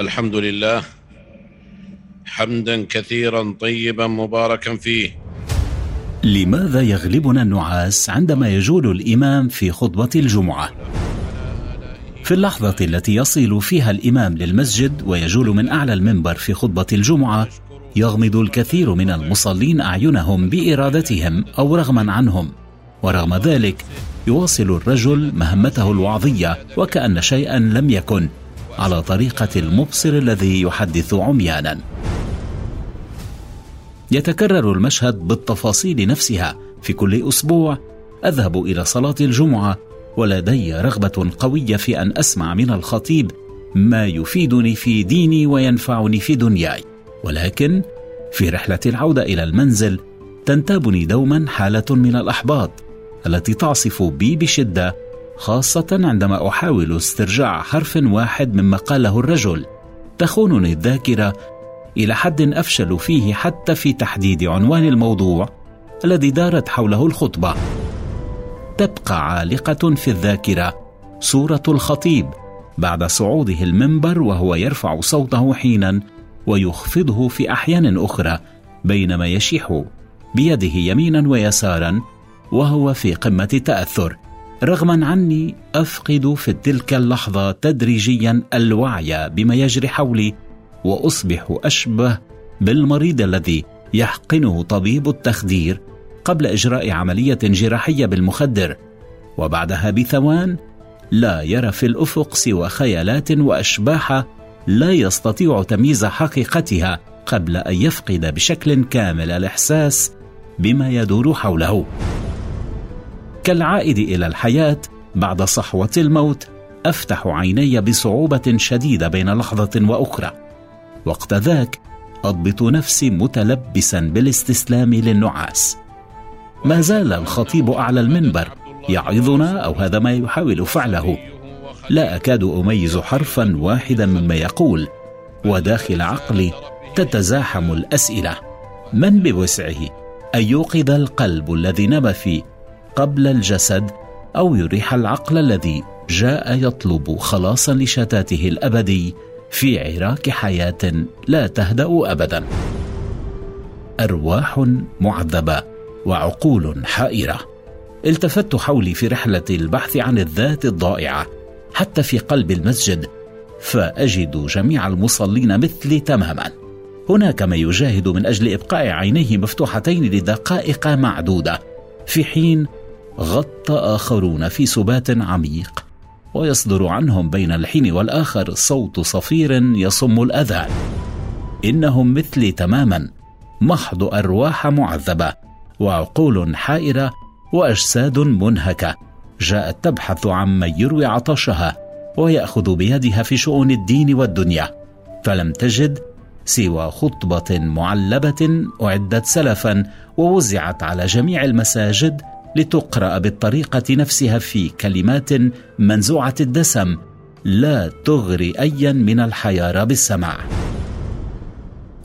الحمد لله حمدا كثيرا طيبا مباركا فيه. لماذا يغلبنا النعاس عندما يجول الإمام في خطبة الجمعة؟ في اللحظة التي يصل فيها الإمام للمسجد ويجول من أعلى المنبر في خطبة الجمعة يغمض الكثير من المصلين أعينهم بإرادتهم أو رغما عنهم. ورغم ذلك يواصل الرجل مهمته الوعظية وكأن شيئا لم يكن. على طريقة المبصر الذي يحدث عميانا. يتكرر المشهد بالتفاصيل نفسها في كل أسبوع. أذهب إلى صلاة الجمعة ولدي رغبة قوية في أن أسمع من الخطيب ما يفيدني في ديني وينفعني في دنياي. ولكن في رحلة العودة إلى المنزل تنتابني دوما حالة من الأحباط التي تعصف بي بشدة خاصة عندما أحاول استرجاع حرف واحد مما قاله الرجل. تخونني الذاكرة إلى حد أفشل فيه حتى في تحديد عنوان الموضوع الذي دارت حوله الخطبة. تبقى عالقة في الذاكرة. صورة الخطيب بعد صعوده المنبر وهو يرفع صوته حينا ويخفضه في أحيان أخرى بينما يشيح بيده يمينا ويسارا وهو في قمة التاثر رغما عني أفقد في تلك اللحظة تدريجيا الوعي بما يجري حولي وأصبح أشبه بالمريض الذي يحقنه طبيب التخدير قبل إجراء عملية جراحية بالمخدر. وبعدها بثوان لا يرى في الأفق سوى خيالات وأشباح لا يستطيع تمييز حقيقتها قبل أن يفقد بشكل كامل الإحساس بما يدور حوله. كالعائد إلى الحياة بعد صحوة الموت أفتح عيني بصعوبة شديدة بين لحظة وأخرى. وقت ذاك أضبط نفسي متلبسا بالاستسلام للنعاس. ما زال الخطيب أعلى المنبر يعظنا أو هذا ما يحاول فعله. لا أكاد أميز حرفا واحدا مما يقول وداخل عقلي تتزاحم الأسئلة. من بوسعه؟ أن يوقظ القلب الذي نبى فيه. قبل الجسد أو يريح العقل الذي جاء يطلب خلاصا لشتاته الأبدي في عراك حياة لا تهدأ ابدا. أرواح معذبة وعقول حائرة. التفت حولي في رحلة البحث عن الذات الضائعة حتى في قلب المسجد فأجد جميع المصلين مثلي تماما. هناك من يجاهد من أجل إبقاء عينيه مفتوحتين لدقائق معدودة في حين غطى آخرون في سبات عميق ويصدر عنهم بين الحين والآخر صوت صفير يصم الأذان. إنهم مثلي تماما محض أرواح معذبة وعقول حائرة وأجساد منهكة. جاءت تبحث عن من يروي عطشها ويأخذ بيدها في شؤون الدين والدنيا. فلم تجد سوى خطبة معلبة أعدت سلفا ووزعت على جميع المساجد لتقرأ بالطريقة نفسها في كلمات منزوعة الدسم لا تغري ايا من الحيارى بالسماع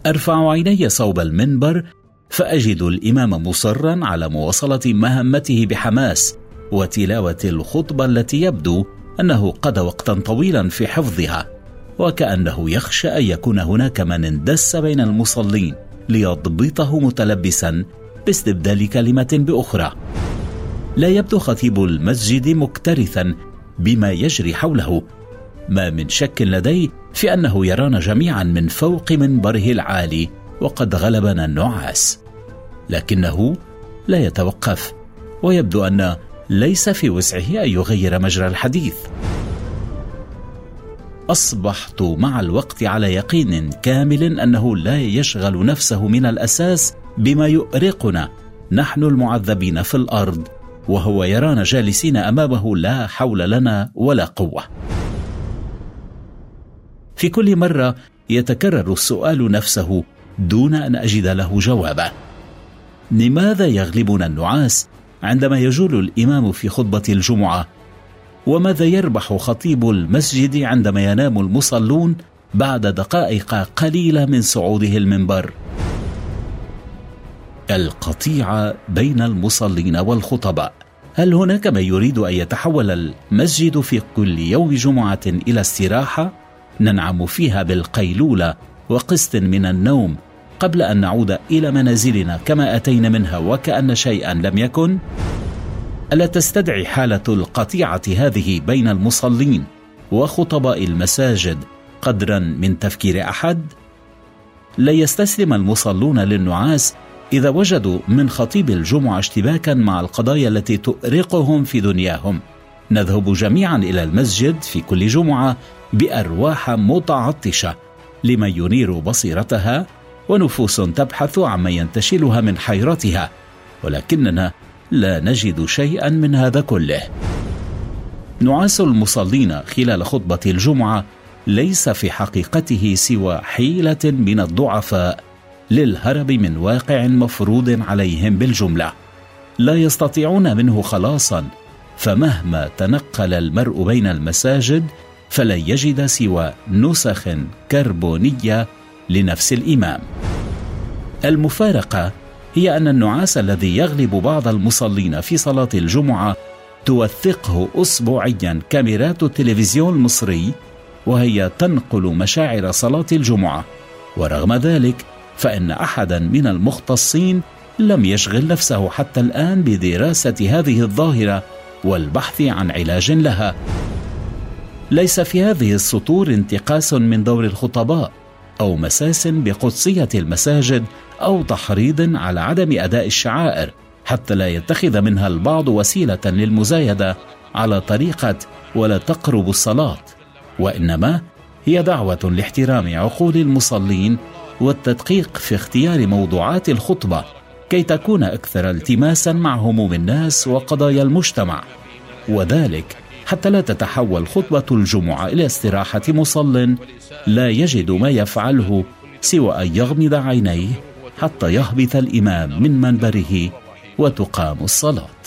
أرفع عيني صوب المنبر فأجد الإمام مصرا على مواصلة مهمته بحماس وتلاوة الخطبة التي يبدو أنه قضى وقتا طويلا في حفظها وكأنه يخشى أن يكون هناك من اندس بين المصلين ليضبطه متلبسا باستبدال كلمة بأخرى. لا يبدو خطيب المسجد مكترثا بما يجري حوله. ما من شك لدي في أنه يرانا جميعا من فوق منبره العالي وقد غلبنا النعاس. لكنه لا يتوقف ويبدو أن ليس في وسعه أن يغير مجرى الحديث. أصبحت مع الوقت على يقين كامل أنه لا يشغل نفسه من الأساس بما يؤرقنا نحن المعذبين في الأرض وهو يرانا جالسين أمامه لا حول لنا ولا قوة. في كل مرة يتكرر السؤال نفسه دون أن أجد له جوابا. لماذا يغلبنا النعاس عندما يجول الإمام في خطبة الجمعة؟ وماذا يربح خطيب المسجد عندما ينام المصلون بعد دقائق قليلة من صعوده المنبر؟ القطيعه بين المصلين والخطباء. هل هناك من يريد أن يتحول المسجد في كل يوم جمعة إلى استراحة؟ ننعم فيها بالقيلولة وقسط من النوم قبل أن نعود إلى منازلنا كما أتينا منها وكأن شيئا لم يكن. ألا تستدعي حالة القطيعة هذه بين المصلين وخطباء المساجد قدرا من تفكير أحد؟ لا يستسلم المصلون للنعاس إذا وجدوا من خطيب الجمعة اشتباكا مع القضايا التي تؤرقهم في دنياهم. نذهب جميعا إلى المسجد في كل جمعة بأرواح متعطشة لمن ينير بصيرتها ونفوس تبحث عما ينتشلها من حيرتها ولكننا لا نجد شيئا من هذا كله. نعاس المصلين خلال خطبة الجمعة ليس في حقيقته سوى حيلة من الضعفاء للهرب من واقع مفروض عليهم بالجملة. لا يستطيعون منه خلاصا فمهما تنقل المرء بين المساجد فلن يجد سوى نسخ كربونية لنفس الإمام. المفارقة هي أن النعاس الذي يغلب بعض المصلين في صلاة الجمعة توثقه اسبوعيا كاميرات التلفزيون المصري وهي تنقل مشاعر صلاة الجمعة. ورغم ذلك فإن أحدا من المختصين لم يشغل نفسه حتى الآن بدراسة هذه الظاهرة والبحث عن علاج لها. ليس في هذه السطور انتقاس من دور الخطباء أو مساس بقدسية المساجد أو تحريض على عدم أداء الشعائر حتى لا يتخذ منها البعض وسيلة للمزايدة على طريقة ولا تقرب الصلاة وإنما هي دعوة لاحترام عقول المصلين والتدقيق في اختيار موضوعات الخطبة كي تكون أكثر التماسا مع هموم الناس وقضايا المجتمع. وذلك حتى لا تتحول خطبة الجمعة إلى استراحة مصل لا يجد ما يفعله سوى أن يغمض عينيه حتى يهبط الإمام من منبره وتقام الصلاة.